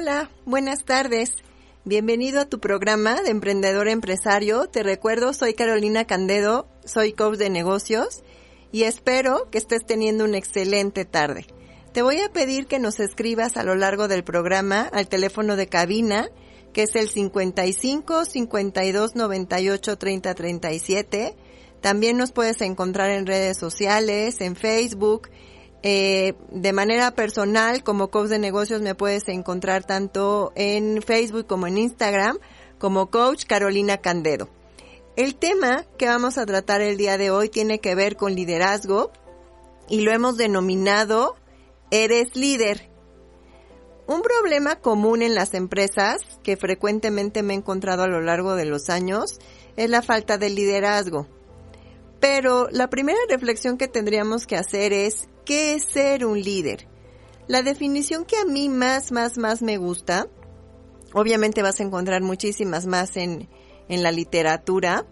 Hola, buenas tardes. Bienvenido a tu programa de Emprendedor Empresario. Te recuerdo, soy Carolina Candedo, soy coach de negocios y espero que estés teniendo una excelente tarde. Te voy a pedir que nos escribas a lo largo del programa al teléfono de cabina, que es el 55 52 98 30 37. También nos puedes encontrar en redes sociales, en Facebook, eh, de manera personal, como coach de negocios, me puedes encontrar tanto en Facebook como en Instagram, como coach Carolina Candedo. El tema que vamos a tratar el día de hoy tiene que ver con liderazgo y lo hemos denominado Eres líder. Un problema común en las empresas que frecuentemente me he encontrado a lo largo de los años es la falta de liderazgo. Pero la primera reflexión que tendríamos que hacer es, ¿qué es ser un líder? La definición que a mí más, más, más me gusta, obviamente vas a encontrar muchísimas más en, en la literatura,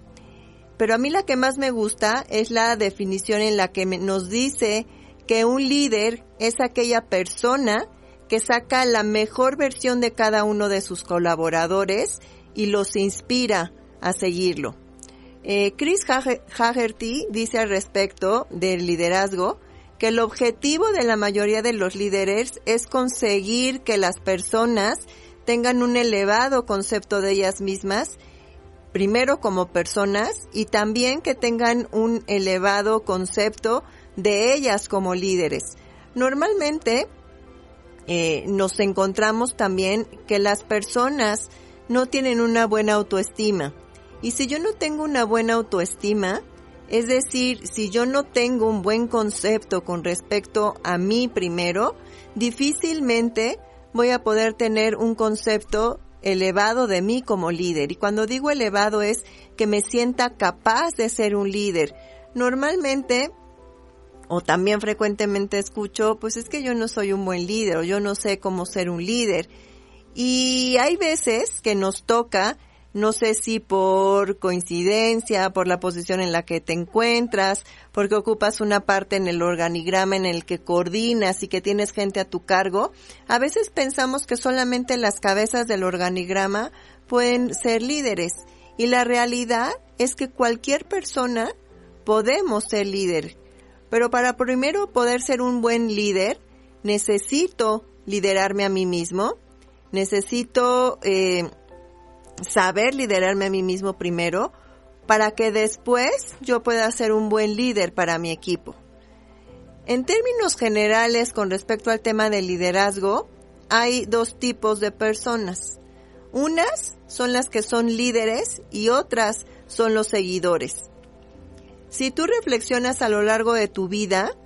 pero a mí la que más me gusta es la definición en la que nos dice que un líder es aquella persona que saca la mejor versión de cada uno de sus colaboradores y los inspira a seguirlo. Eh, Chris Hagerty dice al respecto del liderazgo que el objetivo de la mayoría de los líderes es conseguir que las personas tengan un elevado concepto de ellas mismas, primero como personas y también que tengan un elevado concepto de ellas como líderes. Normalmente eh, nos encontramos también que las personas no tienen una buena autoestima. Y si yo no tengo una buena autoestima, es decir, si yo no tengo un buen concepto con respecto a mí primero, difícilmente voy a poder tener un concepto elevado de mí como líder. Y cuando digo elevado es que me sienta capaz de ser un líder. Normalmente o también frecuentemente escucho, pues es que yo no soy un buen líder o yo no sé cómo ser un líder. Y hay veces que nos toca, no sé si por coincidencia, por la posición en la que te encuentras, porque ocupas una parte en el organigrama en el que coordinas y que tienes gente a tu cargo, a veces pensamos que solamente las cabezas del organigrama pueden ser líderes. Y la realidad es que cualquier persona podemos ser líder pero para primero poder ser un buen líder, necesito liderarme a mí mismo, necesito eh, saber liderarme a mí mismo primero, para que después yo pueda ser un buen líder para mi equipo. En términos generales, con respecto al tema del liderazgo, hay dos tipos de personas. Unas son las que son líderes y otras son los seguidores. Si tú reflexionas a lo largo de tu vida,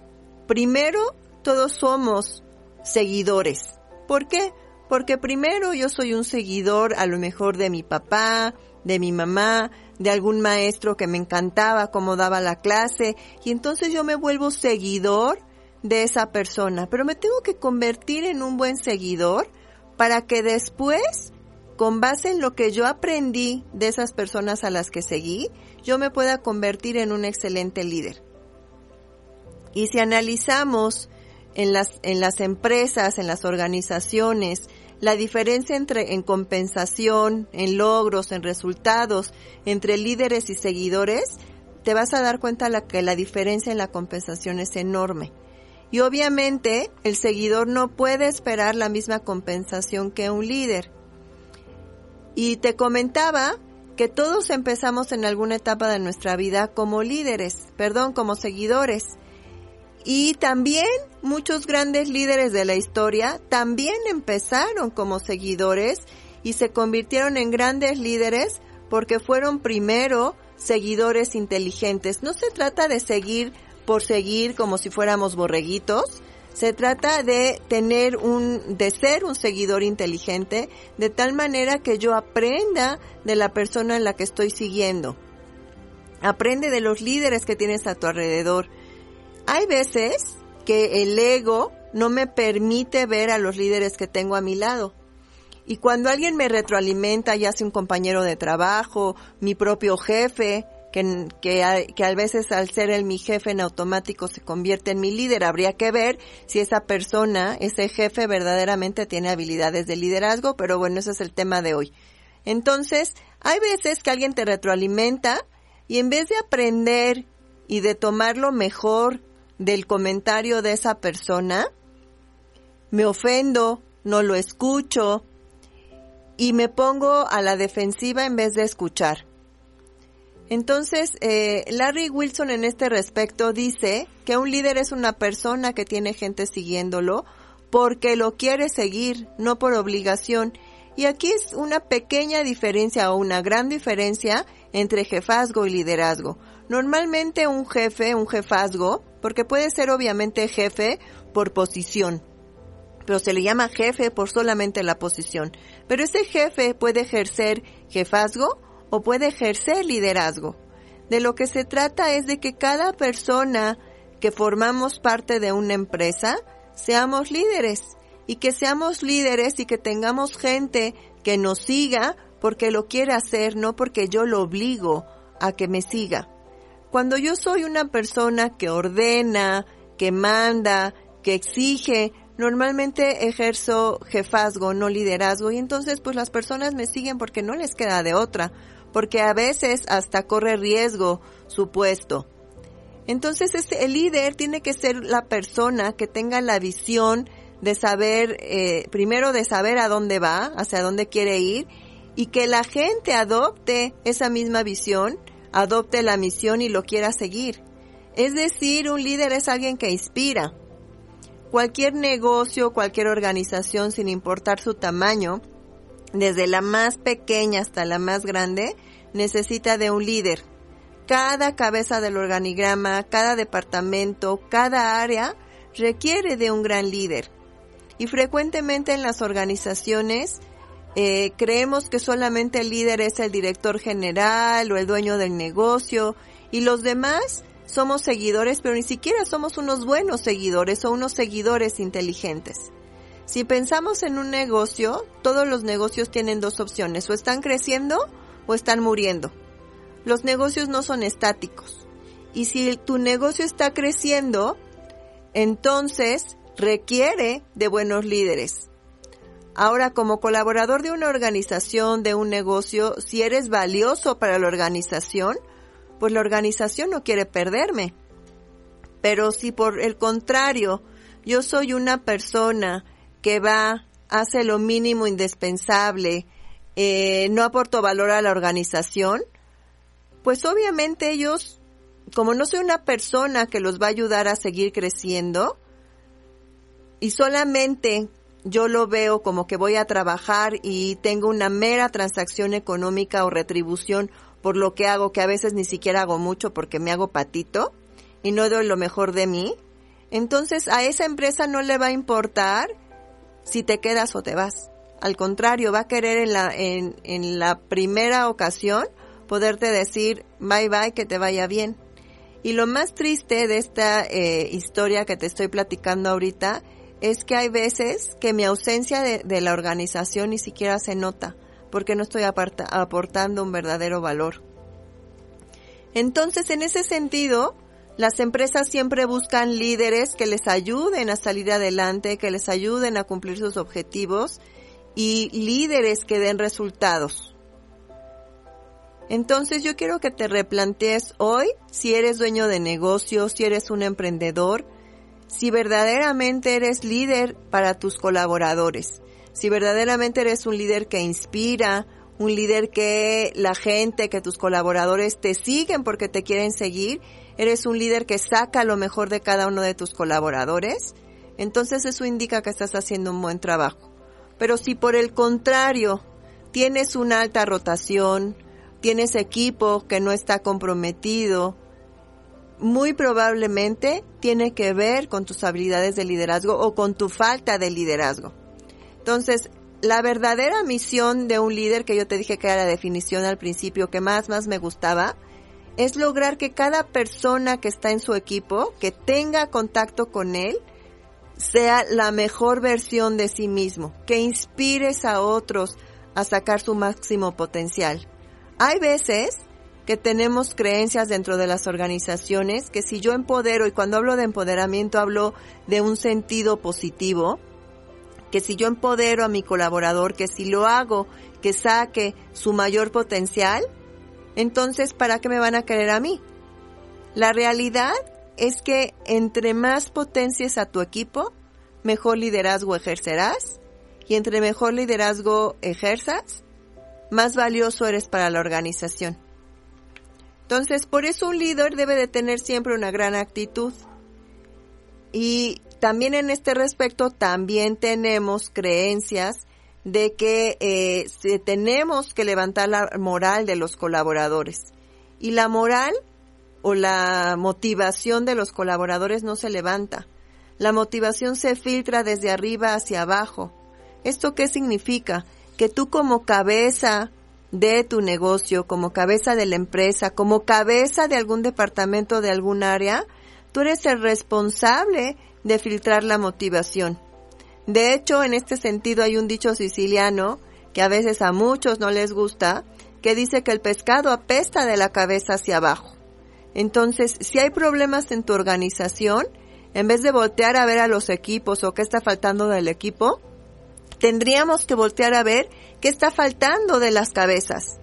primero todos somos seguidores. ¿Por qué? Porque primero yo soy un seguidor a lo mejor de mi papá, de mi mamá, de algún maestro que me encantaba cómo daba la clase, y entonces yo me vuelvo seguidor de esa persona, pero me tengo que convertir en un buen seguidor para que después, con base en lo que yo aprendí de esas personas a las que seguí, yo me pueda convertir en un excelente líder. Y si analizamos en las, en las empresas, en las organizaciones, la diferencia entre en compensación, en logros, en resultados, entre líderes y seguidores, te vas a dar cuenta la, que la diferencia en la compensación es enorme. Y obviamente el seguidor no puede esperar la misma compensación que un líder. Y te comentaba que todos empezamos en alguna etapa de nuestra vida como líderes, perdón, como seguidores. Y también muchos grandes líderes de la historia también empezaron como seguidores y se convirtieron en grandes líderes porque fueron primero seguidores inteligentes. No se trata de seguir por seguir como si fuéramos borreguitos, se trata de tener un, de ser un seguidor inteligente, de tal manera que yo aprenda de la persona en la que estoy siguiendo. Aprende de los líderes que tienes a tu alrededor. Hay veces que el ego no me permite ver a los líderes que tengo a mi lado. Y cuando alguien me retroalimenta, ya sea un compañero de trabajo, mi propio jefe, que, que, que a veces al ser el mi jefe en automático se convierte en mi líder. Habría que ver si esa persona, ese jefe verdaderamente tiene habilidades de liderazgo, pero bueno, ese es el tema de hoy. Entonces, hay veces que alguien te retroalimenta y en vez de aprender y de tomar lo mejor del comentario de esa persona, me ofendo, no lo escucho y me pongo a la defensiva en vez de escuchar. Entonces, eh, Larry Wilson en este respecto dice que un líder es una persona que tiene gente siguiéndolo porque lo quiere seguir, no por obligación. Y aquí es una pequeña diferencia o una gran diferencia entre jefazgo y liderazgo. Normalmente un jefe, un jefazgo, porque puede ser obviamente jefe por posición, pero se le llama jefe por solamente la posición. Pero ese jefe puede ejercer jefazgo o puede ejercer liderazgo. De lo que se trata es de que cada persona que formamos parte de una empresa seamos líderes y que seamos líderes y que tengamos gente que nos siga porque lo quiere hacer, no porque yo lo obligo a que me siga. Cuando yo soy una persona que ordena, que manda, que exige, normalmente ejerzo jefazgo, no liderazgo, y entonces pues las personas me siguen porque no les queda de otra porque a veces hasta corre riesgo su puesto. Entonces el líder tiene que ser la persona que tenga la visión de saber, eh, primero de saber a dónde va, hacia dónde quiere ir, y que la gente adopte esa misma visión, adopte la misión y lo quiera seguir. Es decir, un líder es alguien que inspira. Cualquier negocio, cualquier organización, sin importar su tamaño, desde la más pequeña hasta la más grande, necesita de un líder. Cada cabeza del organigrama, cada departamento, cada área requiere de un gran líder. Y frecuentemente en las organizaciones eh, creemos que solamente el líder es el director general o el dueño del negocio y los demás somos seguidores, pero ni siquiera somos unos buenos seguidores o unos seguidores inteligentes. Si pensamos en un negocio, todos los negocios tienen dos opciones, o están creciendo o están muriendo. Los negocios no son estáticos. Y si tu negocio está creciendo, entonces requiere de buenos líderes. Ahora, como colaborador de una organización, de un negocio, si eres valioso para la organización, pues la organización no quiere perderme. Pero si por el contrario, yo soy una persona que va, hace lo mínimo indispensable, eh, no aporto valor a la organización, pues obviamente ellos, como no soy una persona que los va a ayudar a seguir creciendo, y solamente yo lo veo como que voy a trabajar y tengo una mera transacción económica o retribución por lo que hago, que a veces ni siquiera hago mucho porque me hago patito y no doy lo mejor de mí, entonces a esa empresa no le va a importar si te quedas o te vas. Al contrario, va a querer en la, en, en la primera ocasión poderte decir bye bye, que te vaya bien. Y lo más triste de esta eh, historia que te estoy platicando ahorita es que hay veces que mi ausencia de, la organización ni siquiera se nota porque no estoy aportando un verdadero valor. Entonces, en ese sentido, las empresas siempre buscan líderes que les ayuden a salir adelante, que les ayuden a cumplir sus objetivos y líderes que den resultados. Entonces yo quiero que te replantees hoy si eres dueño de negocio, si eres un emprendedor, si verdaderamente eres líder para tus colaboradores, si verdaderamente eres un líder que inspira, un líder que la gente, que tus colaboradores te siguen porque te quieren seguir eres un líder que saca lo mejor de cada uno de tus colaboradores, entonces eso indica que estás haciendo un buen trabajo. Pero si por el contrario tienes una alta rotación, tienes equipo que no está comprometido, muy probablemente tiene que ver con tus habilidades de liderazgo o con tu falta de liderazgo. Entonces, la verdadera misión de un líder, que yo te dije que era la definición al principio, que más, más me gustaba, es lograr que cada persona que está en su equipo, que tenga contacto con él, sea la mejor versión de sí mismo, que inspires a otros a sacar su máximo potencial. Hay veces que tenemos creencias dentro de las organizaciones que si yo empodero, y cuando hablo de empoderamiento hablo de un sentido positivo, que si yo empodero a mi colaborador, que si lo hago que saque su mayor potencial, entonces ¿para qué me van a querer a mí? La realidad es que entre más potencies a tu equipo, mejor liderazgo ejercerás y entre mejor liderazgo ejerzas, más valioso eres para la organización. Entonces, por eso un líder debe de tener siempre una gran actitud. Y también en este respecto, también tenemos creencias de que eh, tenemos que levantar la moral de los colaboradores. Y la moral o la motivación de los colaboradores no se levanta. La motivación se filtra desde arriba hacia abajo. ¿Esto qué significa? Que tú como cabeza de tu negocio, como cabeza de la empresa, como cabeza de algún departamento de algún área, tú eres el responsable de filtrar la motivación. De hecho, en este sentido hay un dicho siciliano que a veces a muchos no les gusta, que dice que el pescado apesta de la cabeza hacia abajo. Entonces, si hay problemas en tu organización, en vez de voltear a ver a los equipos o qué está faltando del equipo, tendríamos que voltear a ver qué está faltando de las cabezas.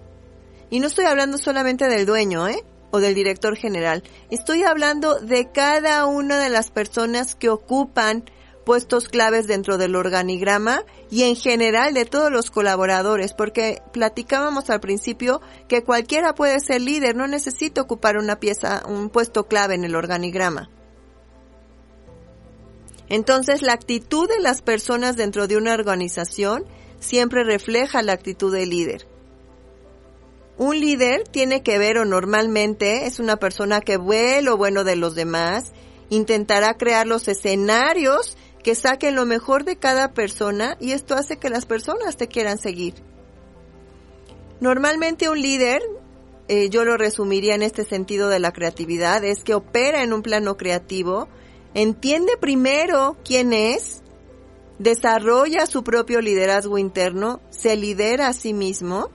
Y no estoy hablando solamente del dueño, ¿eh? O del director general. Estoy hablando de cada una de las personas que ocupan puestos claves dentro del organigrama y en general de todos los colaboradores, porque platicábamos al principio que cualquiera puede ser líder, no necesita ocupar una pieza, un puesto clave en el organigrama. Entonces, la actitud de las personas dentro de una organización siempre refleja la actitud del líder. Un líder tiene que ver o normalmente es una persona que ve lo bueno de los demás, intentará crear los escenarios que saquen lo mejor de cada persona y esto hace que las personas te quieran seguir. Normalmente un líder, eh, yo lo resumiría en este sentido de la creatividad, es que opera en un plano creativo, entiende primero quién es, desarrolla su propio liderazgo interno, se lidera a sí mismo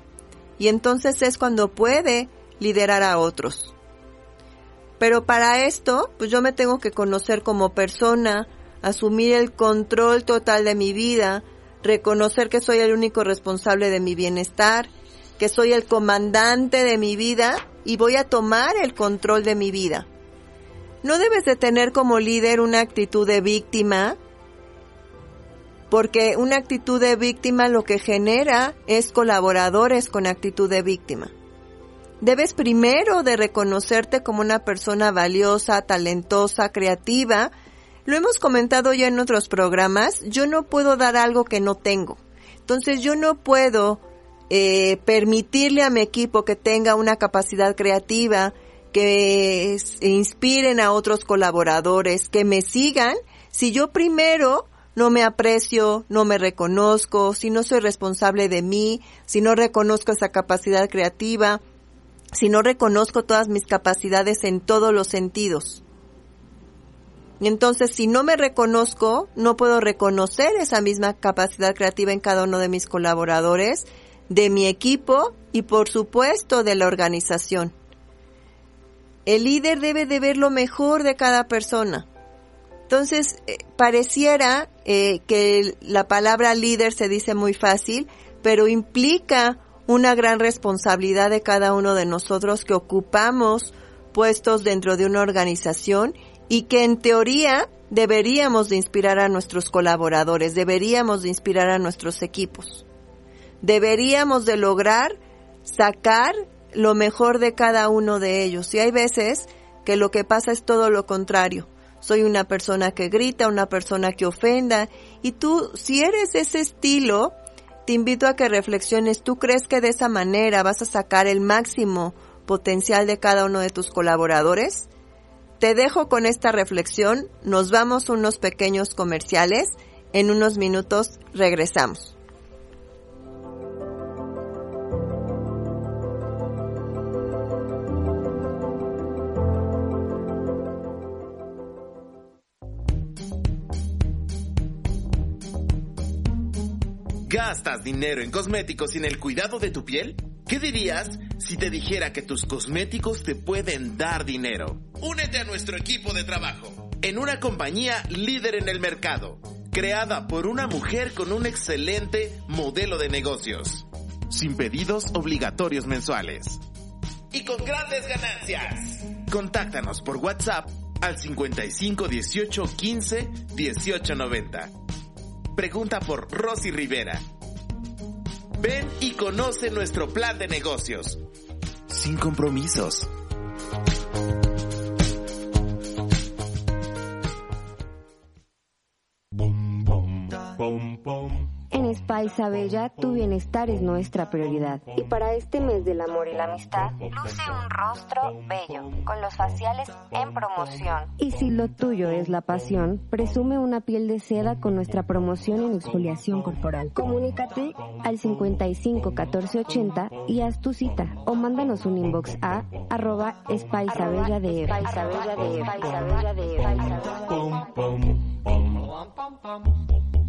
y entonces es cuando puede liderar a otros. Pero para esto, pues yo me tengo que conocer como persona, asumir el control total de mi vida, reconocer que soy el único responsable de mi bienestar, que soy el comandante de mi vida y voy a tomar el control de mi vida. No debes de tener como líder una actitud de víctima, porque una actitud de víctima lo que genera es colaboradores con actitud de víctima. Debes primero de reconocerte como una persona valiosa, talentosa, creativa, lo hemos comentado ya en otros programas, yo no puedo dar algo que no tengo. Entonces yo no puedo eh, permitirle a mi equipo que tenga una capacidad creativa, que inspiren a otros colaboradores, que me sigan, si yo primero no me aprecio, no me reconozco, si no soy responsable de mí, si no reconozco esa capacidad creativa, si no reconozco todas mis capacidades en todos los sentidos. Entonces, si no me reconozco, no puedo reconocer esa misma capacidad creativa en cada uno de mis colaboradores, de mi equipo y, por supuesto, de la organización. El líder debe de ver lo mejor de cada persona. Entonces, eh, pareciera eh, que la palabra líder se dice muy fácil, pero implica una gran responsabilidad de cada uno de nosotros que ocupamos puestos dentro de una organización y que en teoría deberíamos de inspirar a nuestros colaboradores, deberíamos de inspirar a nuestros equipos. Deberíamos de lograr sacar lo mejor de cada uno de ellos. Y hay veces que lo que pasa es todo lo contrario. Soy una persona que grita, una persona que ofenda. Y tú, si eres ese estilo, te invito a que reflexiones. ¿Tú crees que de esa manera vas a sacar el máximo potencial de cada uno de tus colaboradores? Te dejo con esta reflexión, nos vamos unos pequeños comerciales, en unos minutos regresamos. ¿Gastas dinero en cosméticos sin el cuidado de tu piel? ¿Qué dirías si te dijera que tus cosméticos te pueden dar dinero? Únete a nuestro equipo de trabajo en una compañía líder en el mercado, creada por una mujer con un excelente modelo de negocios, sin pedidos obligatorios mensuales y con grandes ganancias. Contáctanos por WhatsApp al 55 18 15 18 90. Pregunta por Rosy Rivera. Ven y conoce nuestro plan de negocios. Sin compromisos. Spice Bella, tu bienestar es nuestra prioridad. Y para este mes del amor y la amistad, luce un rostro bello, con los faciales en promoción. Y si lo tuyo es la pasión, presume una piel de seda con nuestra promoción en exfoliación corporal. Comunícate al 55 14 80 y haz tu cita. O mándanos un inbox a arroba Spice Bella de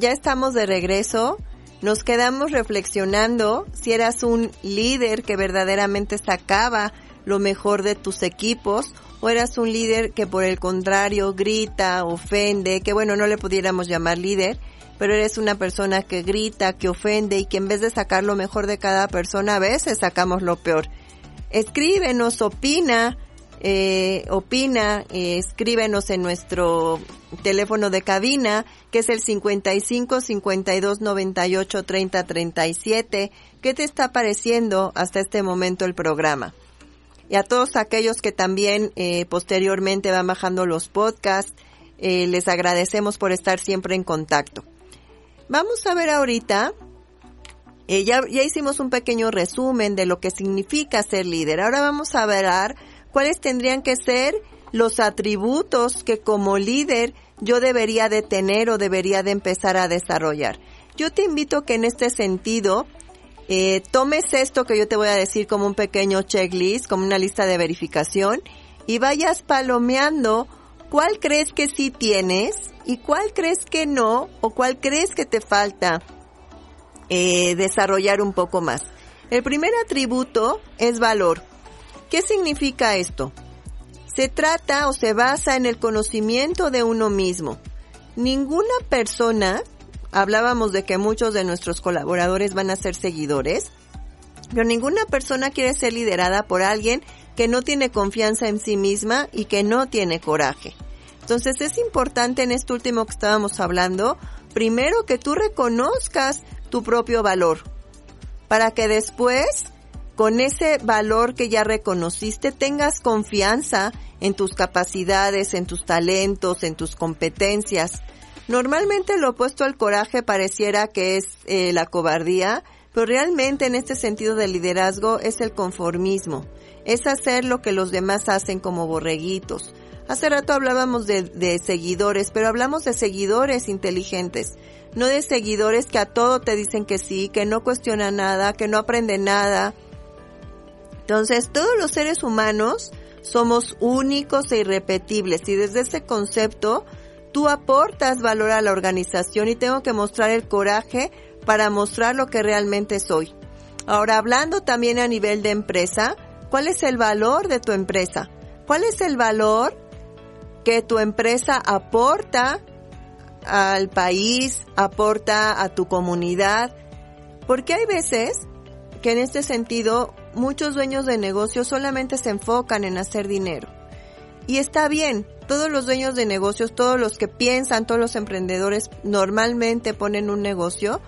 Ya estamos de regreso. Nos quedamos reflexionando si eras un líder que verdaderamente sacaba lo mejor de tus equipos o eras un líder que por el contrario grita, ofende, que bueno, no le pudiéramos llamar líder, pero eres una persona que grita, que ofende y que en vez de sacar lo mejor de cada persona a veces sacamos lo peor. Escríbenos, opina, eh, opina, eh, escríbenos en nuestro teléfono de cabina, que es el 55 52 98 30 37. ¿Qué te está pareciendo hasta este momento el programa? Y a todos aquellos que también eh, posteriormente van bajando los podcasts, eh, les agradecemos por estar siempre en contacto. Vamos a ver ahorita, eh, ya, ya hicimos un pequeño resumen de lo que significa ser líder. Ahora vamos a ver cuáles tendrían que ser los atributos que como líder yo debería de tener o debería de empezar a desarrollar. Yo te invito que en este sentido eh, tomes esto que yo te voy a decir como un pequeño checklist, como una lista de verificación y vayas palomeando cuál crees que sí tienes y cuál crees que no o cuál crees que te falta eh, desarrollar un poco más. El primer atributo es valor. ¿Qué significa esto? Se trata o se basa en el conocimiento de uno mismo. Ninguna persona, hablábamos de que muchos de nuestros colaboradores van a ser seguidores, pero ninguna persona quiere ser liderada por alguien que no tiene confianza en sí misma y que no tiene coraje. Entonces es importante en esto último que estábamos hablando, primero que tú reconozcas tu propio valor, para que después con ese valor que ya reconociste tengas confianza en tus capacidades, en tus talentos, en tus competencias. Normalmente lo opuesto al coraje pareciera que es eh, la cobardía, pero realmente en este sentido de liderazgo es el conformismo, es hacer lo que los demás hacen como borreguitos. Hace rato hablábamos de, de seguidores, pero hablamos de seguidores inteligentes, no de seguidores que a todo te dicen que sí, que no cuestionan nada, que no aprenden nada, entonces, todos los seres humanos somos únicos e irrepetibles y desde ese concepto tú aportas valor a la organización y tengo que mostrar el coraje para mostrar lo que realmente soy. Ahora, hablando también a nivel de empresa, ¿cuál es el valor de tu empresa? ¿Cuál es el valor que tu empresa aporta al país, aporta a tu comunidad? Porque hay veces que en este sentido muchos dueños de negocios solamente se enfocan en hacer dinero. Y está bien, todos los dueños de negocios, todos los que piensan, todos los emprendedores normalmente ponen un negocio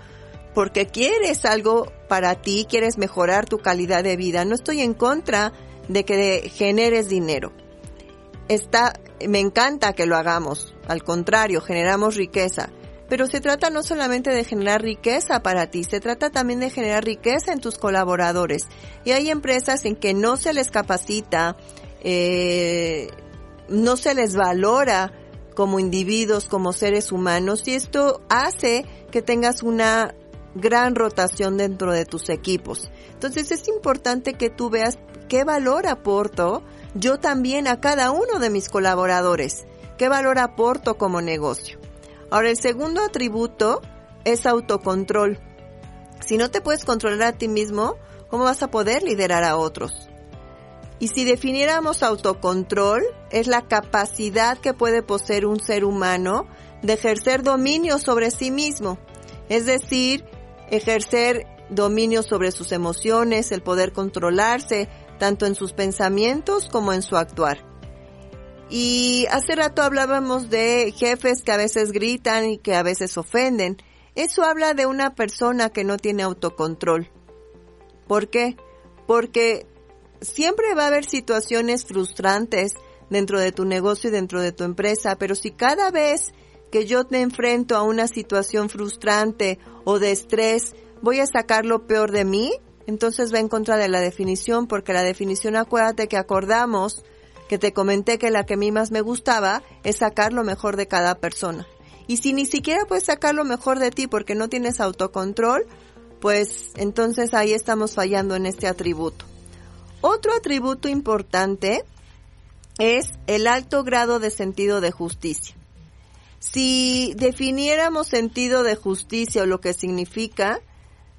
porque quieres algo para ti, quieres mejorar tu calidad de vida. No estoy en contra de que generes dinero. Está, me encanta que lo hagamos. Al contrario, generamos riqueza. Pero se trata no solamente de generar riqueza para ti, se trata también de generar riqueza en tus colaboradores. Y hay empresas en que no se les capacita, eh, no se les valora como individuos, como seres humanos, y esto hace que tengas una gran rotación dentro de tus equipos. Entonces es importante que tú veas qué valor aporto yo también a cada uno de mis colaboradores, qué valor aporto como negocio. Ahora, el segundo atributo es autocontrol. Si no te puedes controlar a ti mismo, ¿cómo vas a poder liderar a otros? Y si definiéramos autocontrol, es la capacidad que puede poseer un ser humano de ejercer dominio sobre sí mismo. Es decir, ejercer dominio sobre sus emociones, el poder controlarse, tanto en sus pensamientos como en su actuar. Y hace rato hablábamos de jefes que a veces gritan y que a veces ofenden. Eso habla de una persona que no tiene autocontrol. ¿Por qué? Porque siempre va a haber situaciones frustrantes dentro de tu negocio y dentro de tu empresa, pero si cada vez que yo te enfrento a una situación frustrante o de estrés, voy a sacar lo peor de mí, entonces va en contra de la definición, porque la definición, acuérdate que acordamos que te comenté que la que a mí más me gustaba es sacar lo mejor de cada persona. Y si ni siquiera puedes sacar lo mejor de ti porque no tienes autocontrol, pues entonces ahí estamos fallando en este atributo. Otro atributo importante es el alto grado de sentido de justicia. Si definiéramos sentido de justicia o lo que significa,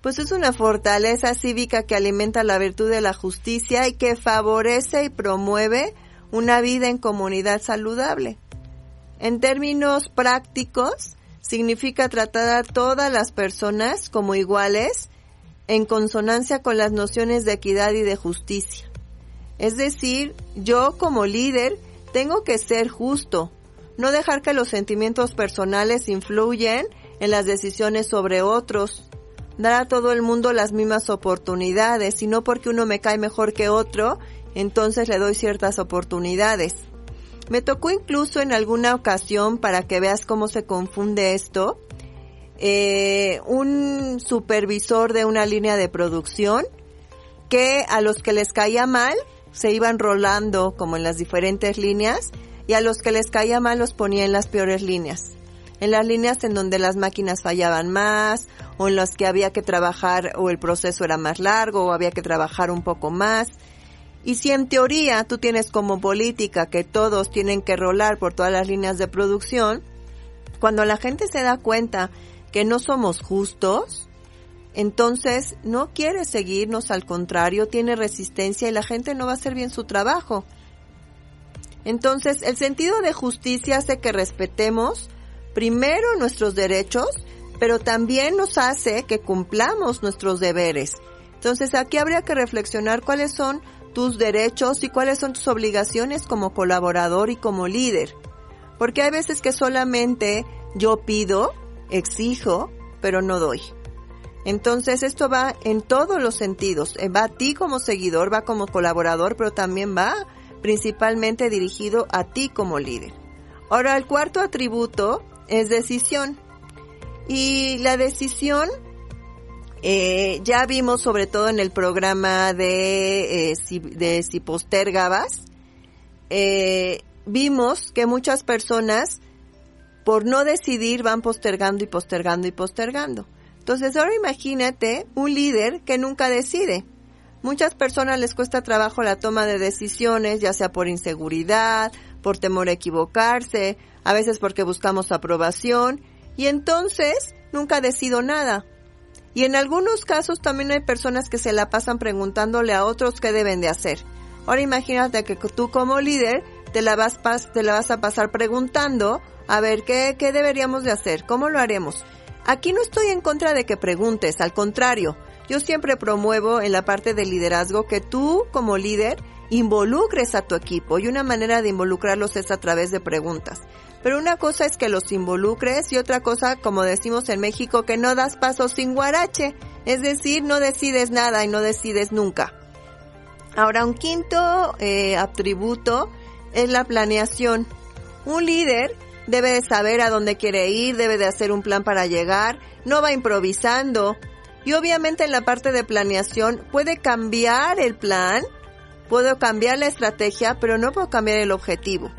pues es una fortaleza cívica que alimenta la virtud de la justicia y que favorece y promueve una vida en comunidad saludable. En términos prácticos, significa tratar a todas las personas como iguales en consonancia con las nociones de equidad y de justicia. Es decir, yo como líder tengo que ser justo, no dejar que los sentimientos personales influyen en las decisiones sobre otros, dar a todo el mundo las mismas oportunidades, y no porque uno me cae mejor que otro entonces le doy ciertas oportunidades. Me tocó incluso en alguna ocasión, para que veas cómo se confunde esto, eh, un supervisor de una línea de producción que a los que les caía mal se iban rolando como en las diferentes líneas y a los que les caía mal los ponía en las peores líneas. En las líneas en donde las máquinas fallaban más o en las que había que trabajar o el proceso era más largo o había que trabajar un poco más. Y si en teoría tú tienes como política que todos tienen que rolar por todas las líneas de producción, cuando la gente se da cuenta que no somos justos, entonces no quiere seguirnos, al contrario, tiene resistencia y la gente no va a hacer bien su trabajo. Entonces, el sentido de justicia hace que respetemos primero nuestros derechos, pero también nos hace que cumplamos nuestros deberes. Entonces, aquí habría que reflexionar cuáles son tus derechos y cuáles son tus obligaciones como colaborador y como líder. Porque hay veces que solamente yo pido, exijo, pero no doy. Entonces esto va en todos los sentidos. Eh, va a ti como seguidor, va como colaborador, pero también va principalmente dirigido a ti como líder. Ahora el cuarto atributo es decisión. Y la decisión eh, ya vimos sobre todo en el programa de, eh, si, de si postergabas, eh, vimos que muchas personas por no decidir van postergando y postergando y postergando. Entonces ahora imagínate un líder que nunca decide. Muchas personas les cuesta trabajo la toma de decisiones, ya sea por inseguridad, por temor a equivocarse, a veces porque buscamos aprobación, y entonces nunca decido nada. Y en algunos casos también hay personas que se la pasan preguntándole a otros qué deben de hacer. Ahora imagínate que tú como líder te la vas, te la vas a pasar preguntando a ver qué, qué deberíamos de hacer, cómo lo haremos. Aquí no estoy en contra de que preguntes, al contrario, yo siempre promuevo en la parte de liderazgo que tú como líder involucres a tu equipo y una manera de involucrarlos es a través de preguntas. Pero una cosa es que los involucres y otra cosa, como decimos en México, que no das pasos sin guarache. Es decir, no decides nada y no decides nunca. Ahora, un quinto eh, atributo es la planeación. Un líder debe de saber a dónde quiere ir, debe de hacer un plan para llegar, no va improvisando. Y obviamente en la parte de planeación puede cambiar el plan, puedo cambiar la estrategia, pero no puedo cambiar el objetivo.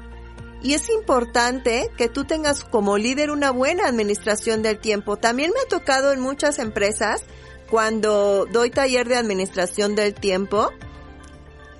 Y es importante que tú tengas como líder una buena administración del tiempo. También me ha tocado en muchas empresas, cuando doy taller de administración del tiempo,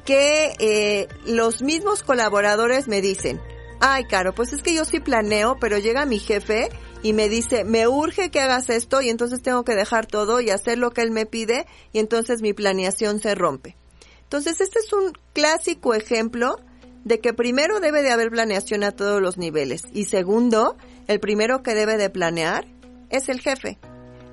que eh, los mismos colaboradores me dicen, ay, Caro, pues es que yo sí planeo, pero llega mi jefe y me dice, me urge que hagas esto y entonces tengo que dejar todo y hacer lo que él me pide y entonces mi planeación se rompe. Entonces, este es un clásico ejemplo de que primero debe de haber planeación a todos los niveles y segundo, el primero que debe de planear es el jefe.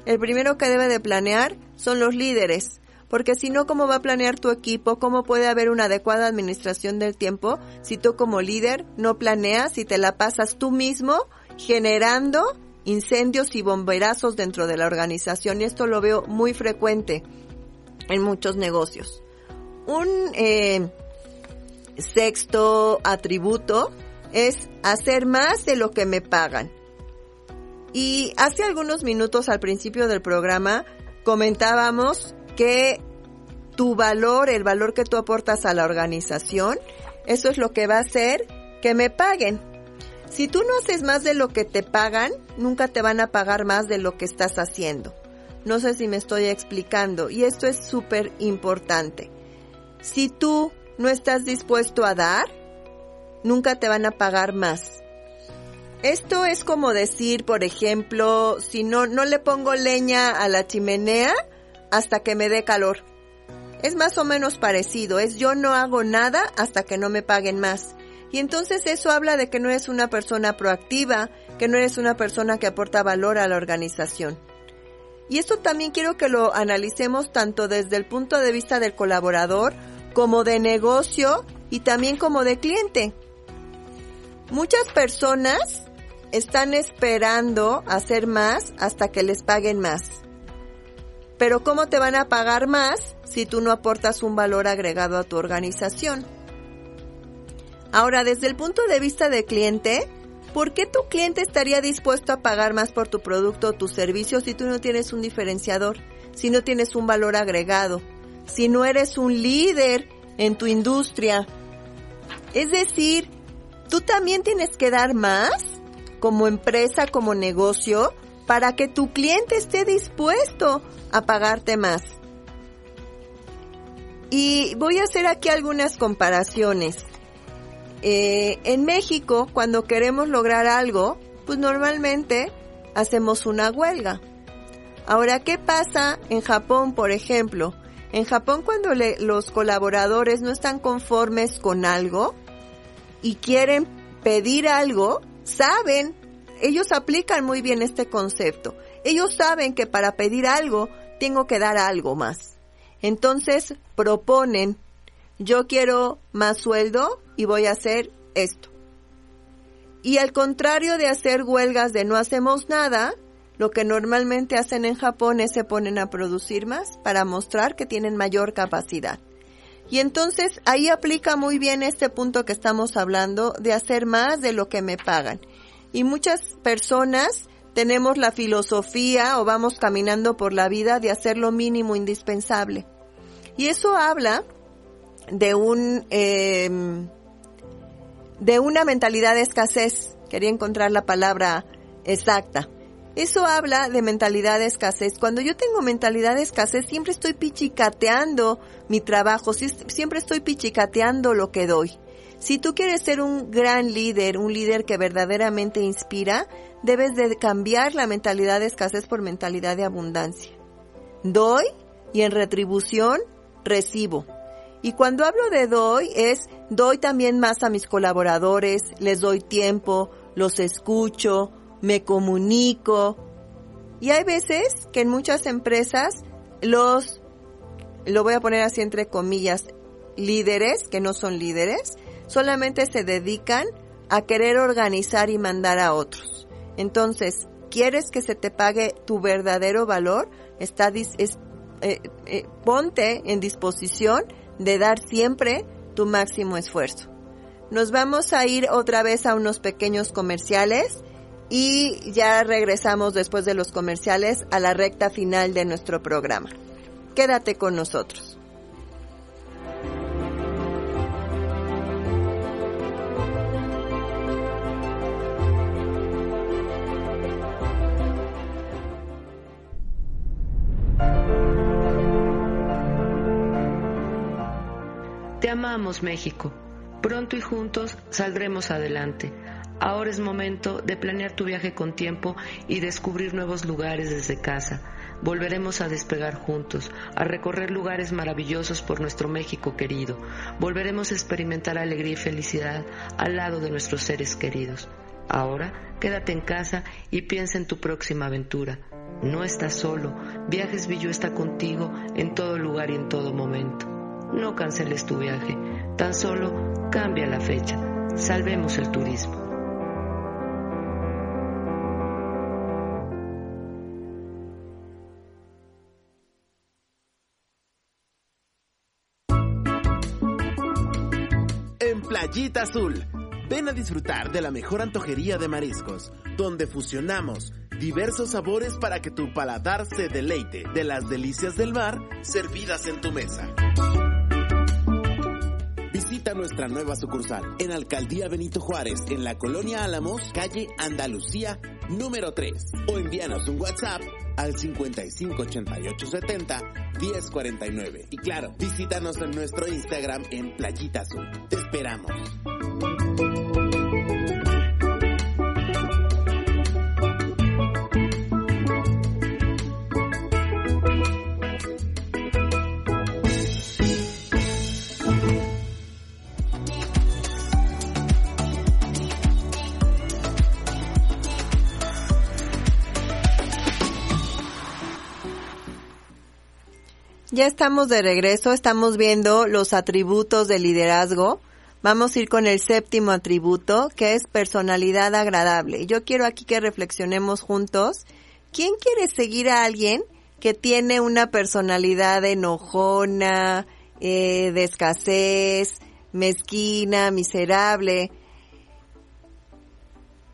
El primero que debe de planear son los líderes porque si no, ¿cómo va a planear tu equipo? ¿Cómo puede haber una adecuada administración del tiempo si tú como líder no planeas y te la pasas tú mismo generando incendios y bomberazos dentro de la organización? Y esto lo veo muy frecuente en muchos negocios. Un eh, sexto atributo es hacer más de lo que me pagan. Y hace algunos minutos al principio del programa comentábamos que tu valor, el valor que tú aportas a la organización, eso es lo que va a hacer que me paguen. Si tú no haces más de lo que te pagan, nunca te van a pagar más de lo que estás haciendo. No sé si me estoy explicando y esto es súper importante. Si tú no estás dispuesto a dar, nunca te van a pagar más. Esto es como decir, por ejemplo, si no, no le pongo leña a la chimenea, hasta que me dé calor. Es más o menos parecido, es yo no hago nada hasta que no me paguen más. Y entonces eso habla de que no eres una persona proactiva, que no eres una persona que aporta valor a la organización. Y esto también quiero que lo analicemos tanto desde el punto de vista del colaborador como de negocio y también como de cliente. Muchas personas están esperando hacer más hasta que les paguen más. Pero ¿cómo te van a pagar más si tú no aportas un valor agregado a tu organización? Ahora, desde el punto de vista del cliente, ¿por qué tu cliente estaría dispuesto a pagar más por tu producto o tu servicio si tú no tienes un diferenciador, si no tienes un valor agregado, si no eres un líder en tu industria? Es decir, tú también tienes que dar más como empresa, como negocio, para que tu cliente esté dispuesto a pagarte más. Y voy a hacer aquí algunas comparaciones. Eh, en México, cuando queremos lograr algo, pues normalmente hacemos una huelga. Ahora, ¿qué pasa en Japón, por ejemplo? En Japón, cuando los colaboradores no están conformes con algo y quieren pedir algo, saben ellos aplican muy bien este concepto. Ellos saben que para pedir algo tengo que dar algo más. Entonces proponen, yo quiero más sueldo y voy a hacer esto. Y al contrario de hacer huelgas de no hacemos nada, lo que normalmente hacen en Japón es se ponen a producir más para mostrar que tienen mayor capacidad. Y entonces ahí aplica muy bien este punto que estamos hablando de hacer más de lo que me pagan. Y muchas personas tenemos la filosofía o vamos caminando por la vida de hacer lo mínimo indispensable. Y eso habla de un em, de una mentalidad de escasez. Quería encontrar la palabra exacta. Eso habla de mentalidad de escasez. Cuando yo tengo mentalidad de escasez, siempre estoy pichicateando mi trabajo, siempre estoy pichicateando lo que doy. Si tú quieres ser un gran líder, un líder que verdaderamente inspira, debes de cambiar la mentalidad de escasez por mentalidad de abundancia. Doy y en retribución recibo. Y cuando hablo de doy es doy también más a mis colaboradores, les doy tiempo, los escucho, me comunico. Y hay veces que en muchas empresas los, lo voy a poner así entre comillas, líderes, que no son líderes, solamente se dedican a querer organizar y mandar a otros. Entonces, ¿quieres que se te pague tu verdadero valor? Está, es, eh, eh, ponte en disposición de dar siempre tu máximo esfuerzo. Nos vamos a ir otra vez a unos pequeños comerciales y ya regresamos después de los comerciales a la recta final de nuestro programa. Quédate con nosotros. Te amamos, México. Pronto y juntos saldremos adelante. Ahora es momento de planear tu viaje con tiempo y descubrir nuevos lugares desde casa. Volveremos a despegar juntos, a recorrer lugares maravillosos por nuestro México querido. Volveremos a experimentar alegría y felicidad al lado de nuestros seres queridos. Ahora quédate en casa y piensa en tu próxima aventura. No estás solo, Viajes Villo está contigo en todo lugar y en todo momento. No canceles tu viaje, tan solo cambia la fecha. Salvemos el turismo. Azul, ven a disfrutar de la mejor antojería de mariscos, donde fusionamos diversos sabores para que tu paladar se deleite de las delicias del mar servidas en tu mesa. Visita nuestra nueva sucursal en Alcaldía Benito Juárez, en la Colonia Álamos, calle Andalucía, número 3. O envíanos un WhatsApp al 558870 1049. Y claro, visítanos en nuestro Instagram en Playita Azul. Te esperamos. Ya estamos de regreso, estamos viendo los atributos del liderazgo. Vamos a ir con el séptimo atributo, que es personalidad agradable. Yo quiero aquí que reflexionemos juntos. ¿Quién quiere seguir a alguien que tiene una personalidad enojona, eh, de escasez, mezquina, miserable?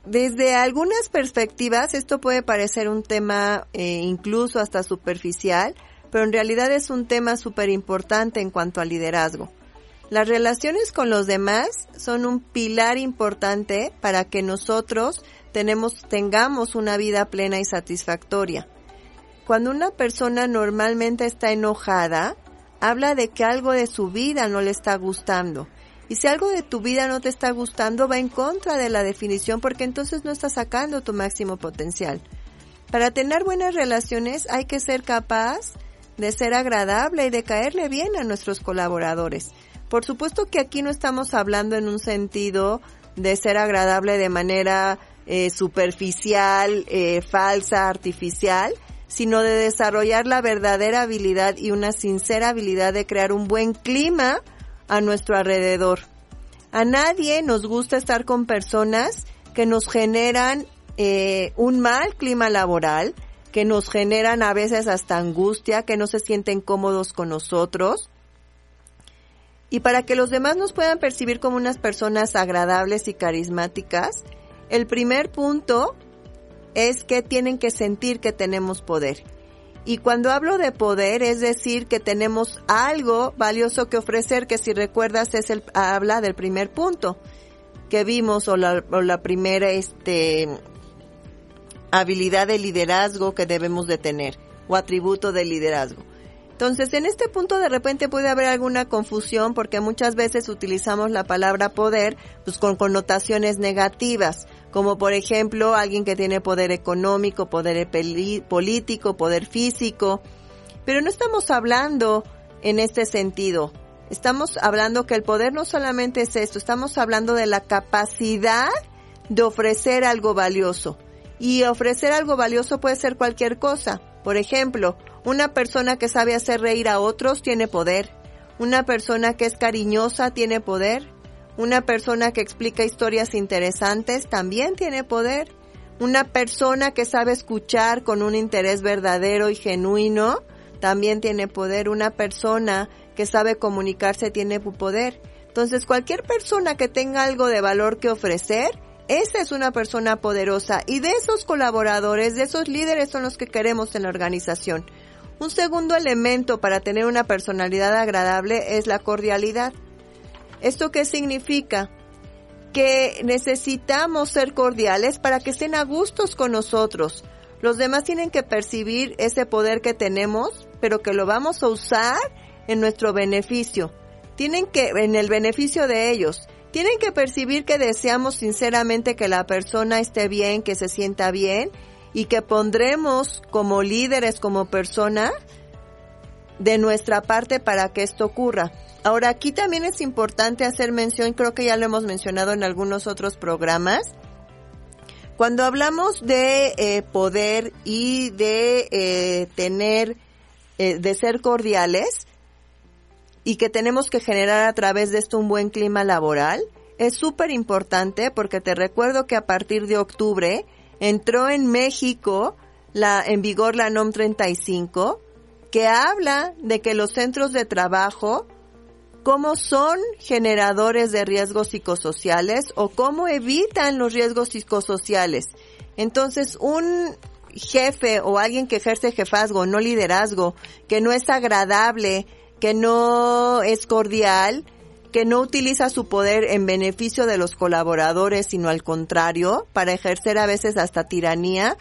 Desde algunas perspectivas esto puede parecer un tema eh, incluso hasta superficial, pero en realidad es un tema súper importante en cuanto al liderazgo. Las relaciones con los demás son un pilar importante para que nosotros tenemos, tengamos una vida plena y satisfactoria. Cuando una persona normalmente está enojada, habla de que algo de su vida no le está gustando. Y si algo de tu vida no te está gustando, va en contra de la definición porque entonces no estás sacando tu máximo potencial. Para tener buenas relaciones hay que ser capaz de ser agradable y de caerle bien a nuestros colaboradores. Por supuesto que aquí no estamos hablando en un sentido de ser agradable de manera eh, superficial, eh, falsa, artificial, sino de desarrollar la verdadera habilidad y una sincera habilidad de crear un buen clima a nuestro alrededor. A nadie nos gusta estar con personas que nos generan eh, un mal clima laboral, que nos generan a veces hasta angustia, que no se sienten cómodos con nosotros. Y para que los demás nos puedan percibir como unas personas agradables y carismáticas, el primer punto es que tienen que sentir que tenemos poder. Y cuando hablo de poder, es decir, que tenemos algo valioso que ofrecer, que si recuerdas es el, habla del primer punto que vimos o la, o la primera este, habilidad de liderazgo que debemos de tener o atributo de liderazgo. Entonces, en este punto de repente puede haber alguna confusión porque muchas veces utilizamos la palabra poder pues con connotaciones negativas, como por ejemplo alguien que tiene poder económico, poder político, poder físico, pero no estamos hablando en este sentido. Estamos hablando que el poder no solamente es esto, estamos hablando de la capacidad de ofrecer algo valioso. Y ofrecer algo valioso puede ser cualquier cosa. Por ejemplo, una persona que sabe hacer reír a otros tiene poder. Una persona que es cariñosa tiene poder. Una persona que explica historias interesantes también tiene poder. Una persona que sabe escuchar con un interés verdadero y genuino también tiene poder. Una persona que sabe comunicarse tiene poder. Entonces, cualquier persona que tenga algo de valor que ofrecer, esa es una persona poderosa y de esos colaboradores, de esos líderes son los que queremos en la organización. Un segundo elemento para tener una personalidad agradable es la cordialidad. ¿Esto qué significa? Que necesitamos ser cordiales para que estén a gustos con nosotros. Los demás tienen que percibir ese poder que tenemos, pero que lo vamos a usar en nuestro beneficio. Tienen que, en el beneficio de ellos. Tienen que percibir que deseamos sinceramente que la persona esté bien, que se sienta bien y que pondremos como líderes, como persona, de nuestra parte para que esto ocurra. Ahora, aquí también es importante hacer mención, creo que ya lo hemos mencionado en algunos otros programas, cuando hablamos de eh, poder y de eh, tener, eh, de ser cordiales y que tenemos que generar a través de esto un buen clima laboral, es súper importante porque te recuerdo que a partir de octubre entró en México la, en vigor la NOM 35, que habla de que los centros de trabajo, cómo son generadores de riesgos psicosociales o cómo evitan los riesgos psicosociales. Entonces, un jefe o alguien que ejerce jefazgo, no liderazgo, que no es agradable, que no es cordial, que no utiliza su poder en beneficio de los colaboradores, sino al contrario, para ejercer a veces hasta tiranía,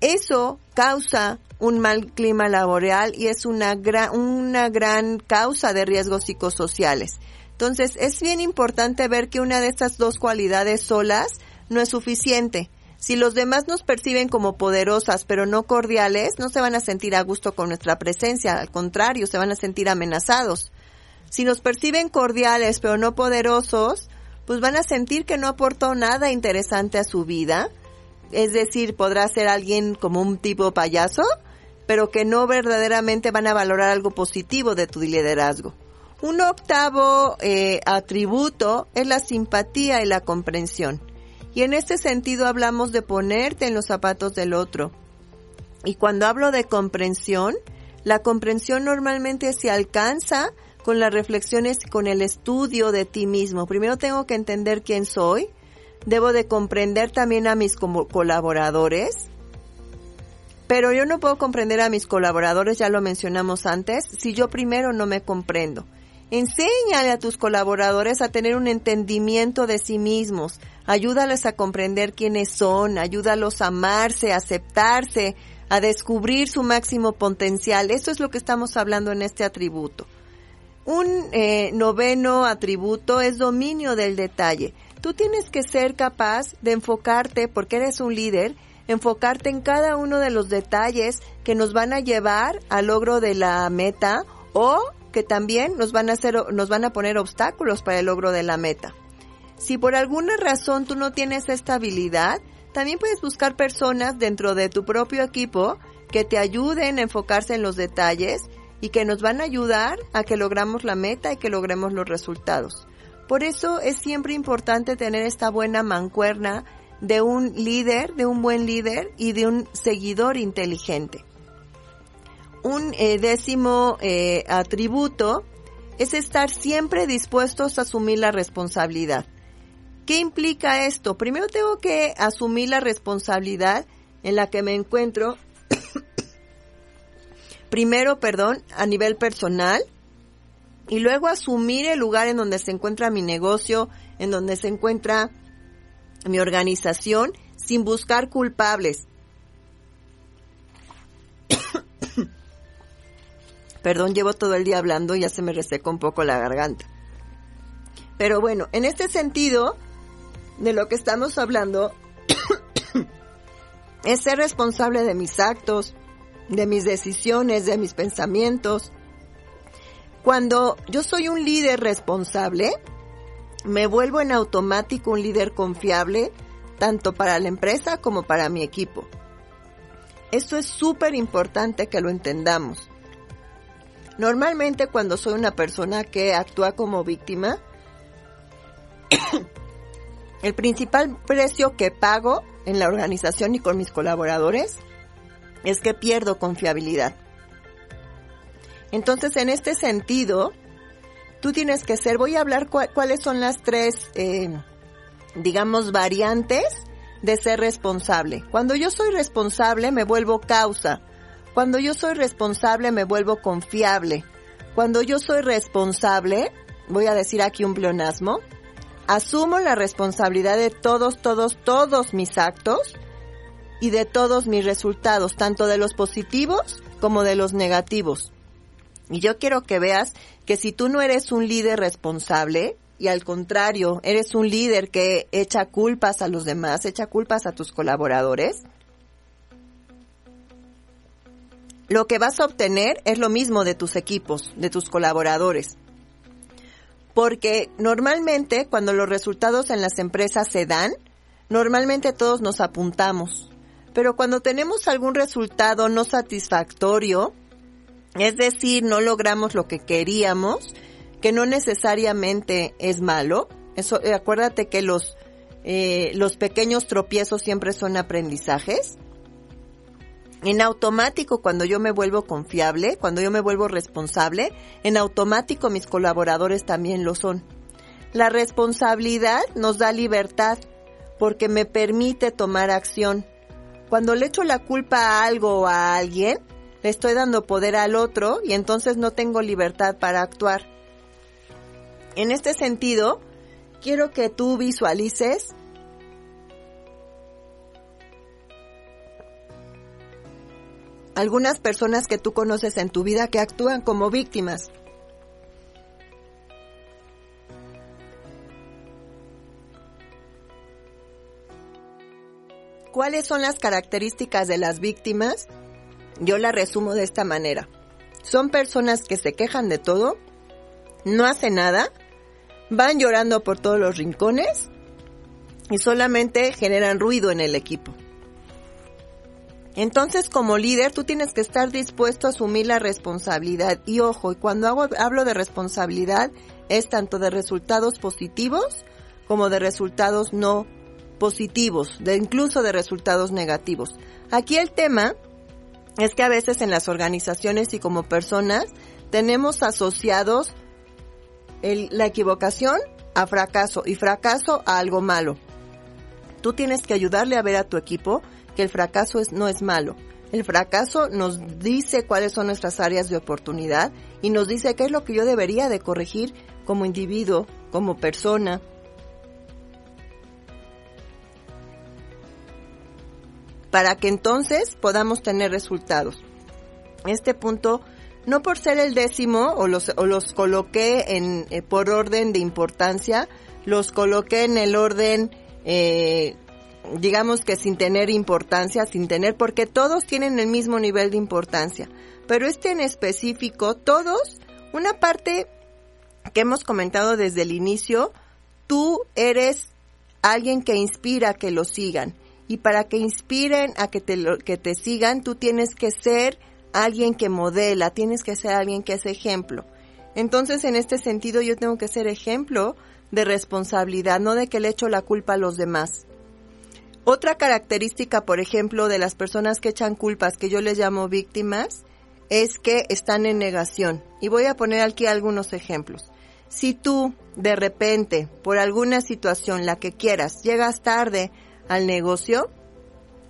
eso causa un mal clima laboral y es una gran, una gran causa de riesgos psicosociales. Entonces, es bien importante ver que una de estas dos cualidades solas no es suficiente. Si los demás nos perciben como poderosas pero no cordiales, no se van a sentir a gusto con nuestra presencia, al contrario, se van a sentir amenazados. Si nos perciben cordiales pero no poderosos, pues van a sentir que no aportó nada interesante a su vida. Es decir, podrá ser alguien como un tipo payaso, pero que no verdaderamente van a valorar algo positivo de tu liderazgo. Un octavo eh, atributo es la simpatía y la comprensión. Y en este sentido hablamos de ponerte en los zapatos del otro. Y cuando hablo de comprensión, la comprensión normalmente se alcanza con las reflexiones, con el estudio de ti mismo. Primero tengo que entender quién soy, debo de comprender también a mis colaboradores, pero yo no puedo comprender a mis colaboradores, ya lo mencionamos antes, si yo primero no me comprendo. Enséñale a tus colaboradores a tener un entendimiento de sí mismos, ayúdales a comprender quiénes son, ayúdalos a amarse, a aceptarse, a descubrir su máximo potencial. Eso es lo que estamos hablando en este atributo. Un eh, noveno atributo es dominio del detalle. Tú tienes que ser capaz de enfocarte, porque eres un líder, enfocarte en cada uno de los detalles que nos van a llevar al logro de la meta o que también nos van a hacer, nos van a poner obstáculos para el logro de la meta. Si por alguna razón tú no tienes esta habilidad, también puedes buscar personas dentro de tu propio equipo que te ayuden a enfocarse en los detalles y que nos van a ayudar a que logramos la meta y que logremos los resultados. Por eso es siempre importante tener esta buena mancuerna de un líder, de un buen líder y de un seguidor inteligente. Un eh, décimo eh, atributo es estar siempre dispuestos a asumir la responsabilidad. ¿Qué implica esto? Primero tengo que asumir la responsabilidad en la que me encuentro primero, perdón, a nivel personal y luego asumir el lugar en donde se encuentra mi negocio, en donde se encuentra mi organización, sin buscar culpables. Perdón, llevo todo el día hablando y ya se me reseca un poco la garganta. Pero bueno, en este sentido, de lo que estamos hablando, es ser responsable de mis actos, de mis decisiones, de mis pensamientos. Cuando yo soy un líder responsable, me vuelvo en automático un líder confiable, tanto para la empresa como para mi equipo. Esto es súper importante que lo entendamos. Normalmente cuando soy una persona que actúa como víctima, el principal precio que pago en la organización y con mis colaboradores es que pierdo confiabilidad. Entonces, en este sentido, tú tienes que ser, voy a hablar cuáles son las tres, eh, digamos, variantes de ser responsable. Cuando yo soy responsable me vuelvo causa. Cuando yo soy responsable me vuelvo confiable. Cuando yo soy responsable, voy a decir aquí un pleonasmo, asumo la responsabilidad de todos, todos, todos mis actos y de todos mis resultados, tanto de los positivos como de los negativos. Y yo quiero que veas que si tú no eres un líder responsable, y al contrario, eres un líder que echa culpas a los demás, echa culpas a tus colaboradores, lo que vas a obtener es lo mismo de tus equipos, de tus colaboradores. Porque normalmente cuando los resultados en las empresas se dan, normalmente todos nos apuntamos. Pero cuando tenemos algún resultado no satisfactorio, es decir, no logramos lo que queríamos, que no necesariamente es malo. Eso, eh, acuérdate que los, eh, los pequeños tropiezos siempre son aprendizajes. En automático, cuando yo me vuelvo confiable, cuando yo me vuelvo responsable, en automático mis colaboradores también lo son. La responsabilidad nos da libertad porque me permite tomar acción. Cuando le echo la culpa a algo o a alguien, le estoy dando poder al otro y entonces no tengo libertad para actuar. En este sentido, quiero que tú visualices algunas personas que tú conoces en tu vida que actúan como víctimas. ¿Cuáles son las características de las víctimas? Yo la resumo de esta manera. Son personas que se quejan de todo, no hacen nada, van llorando por todos los rincones y solamente generan ruido en el equipo. Entonces, como líder, tú tienes que estar dispuesto a asumir la responsabilidad. Y ojo, y cuando hablo de responsabilidad, es tanto de resultados positivos como de resultados no positivos, de incluso de resultados negativos. Aquí el tema es que a veces en las organizaciones y como personas tenemos asociados la equivocación a fracaso y fracaso a algo malo. Tú tienes que ayudarle a ver a tu equipo que el fracaso es, no es malo. El fracaso nos dice cuáles son nuestras áreas de oportunidad y nos dice qué es lo que yo debería de corregir como individuo, como persona. Para que entonces podamos tener resultados. Este punto, no por ser el décimo o los, o los coloqué en, eh, por orden de importancia, los coloqué en el orden eh, digamos que sin tener importancia, sin tener, porque todos tienen el mismo nivel de importancia. Pero este en específico, todos, una parte que hemos comentado desde el inicio, tú eres alguien que inspira a que lo sigan. Y para que inspiren a que te, que te sigan, tú tienes que ser alguien que modela, tienes que ser alguien que es ejemplo. Entonces, en este sentido, yo tengo que ser ejemplo de responsabilidad, no de que le echo la culpa a los demás. Otra característica, por ejemplo, de las personas que echan culpas, que yo les llamo víctimas, es que están en negación. Y voy a poner aquí algunos ejemplos. Si tú, de repente, por alguna situación, la que quieras, llegas tarde al negocio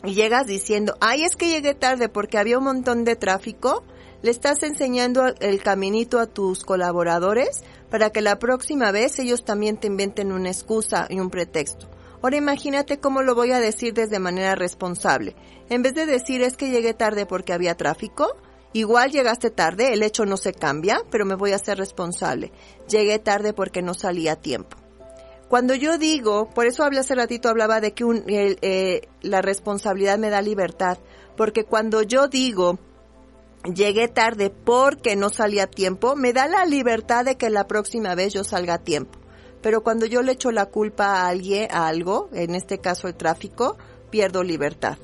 y llegas diciendo, ay, es que llegué tarde porque había un montón de tráfico, le estás enseñando el caminito a tus colaboradores para que la próxima vez ellos también te inventen una excusa y un pretexto. Ahora imagínate cómo lo voy a decir desde manera responsable. En vez de decir es que llegué tarde porque había tráfico, igual llegaste tarde, el hecho no se cambia, pero me voy a hacer responsable. Llegué tarde porque no salí a tiempo. Cuando yo digo, por eso hablé hace ratito, hablaba de que eh, la responsabilidad me da libertad, porque cuando yo digo, llegué tarde porque no salí a tiempo, me da la libertad de que la próxima vez yo salga a tiempo pero cuando yo le echo la culpa a alguien, a algo, en este caso el tráfico, pierdo libertad.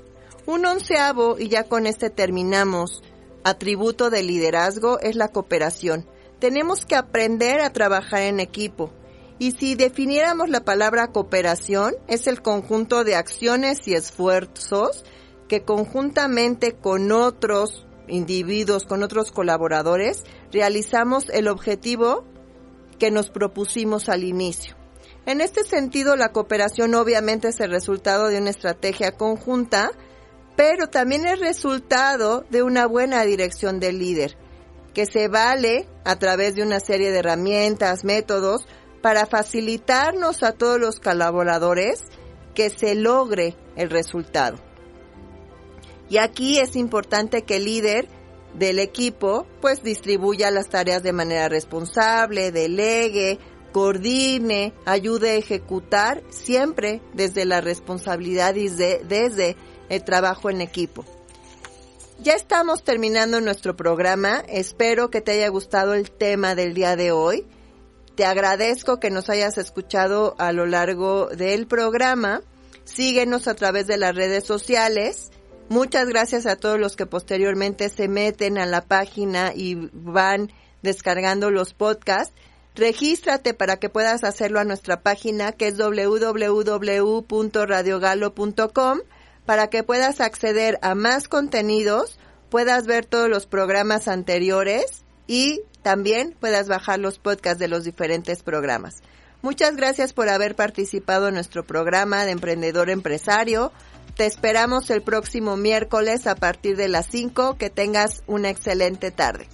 Un onceavo, y ya con este terminamos, atributo de liderazgo es la cooperación. Tenemos que aprender a trabajar en equipo. Y si definiéramos la palabra cooperación, es el conjunto de acciones y esfuerzos que conjuntamente con otros individuos, con otros colaboradores, realizamos el objetivo que nos propusimos al inicio. En este sentido, la cooperación obviamente es el resultado de una estrategia conjunta, pero también es resultado de una buena dirección del líder, que se vale a través de una serie de herramientas, métodos, para facilitarnos a todos los colaboradores que se logre el resultado. Y aquí es importante que el líder del equipo pues distribuya las tareas de manera responsable, delegue, coordine, ayude a ejecutar siempre desde la responsabilidad y desde el trabajo en equipo. Ya estamos terminando nuestro programa. Espero que te haya gustado el tema del día de hoy. Te agradezco que nos hayas escuchado a lo largo del programa. Síguenos a través de las redes sociales. Muchas gracias a todos los que posteriormente se meten a la página y van descargando los podcasts. Regístrate para que puedas hacerlo a nuestra página que es www.radiogalo.com para que puedas acceder a más contenidos, puedas ver todos los programas anteriores y también puedas bajar los podcasts de los diferentes programas. Muchas gracias por haber participado en nuestro programa de Emprendedor Empresario. Te esperamos el próximo miércoles a partir de las 5. Que tengas una excelente tarde.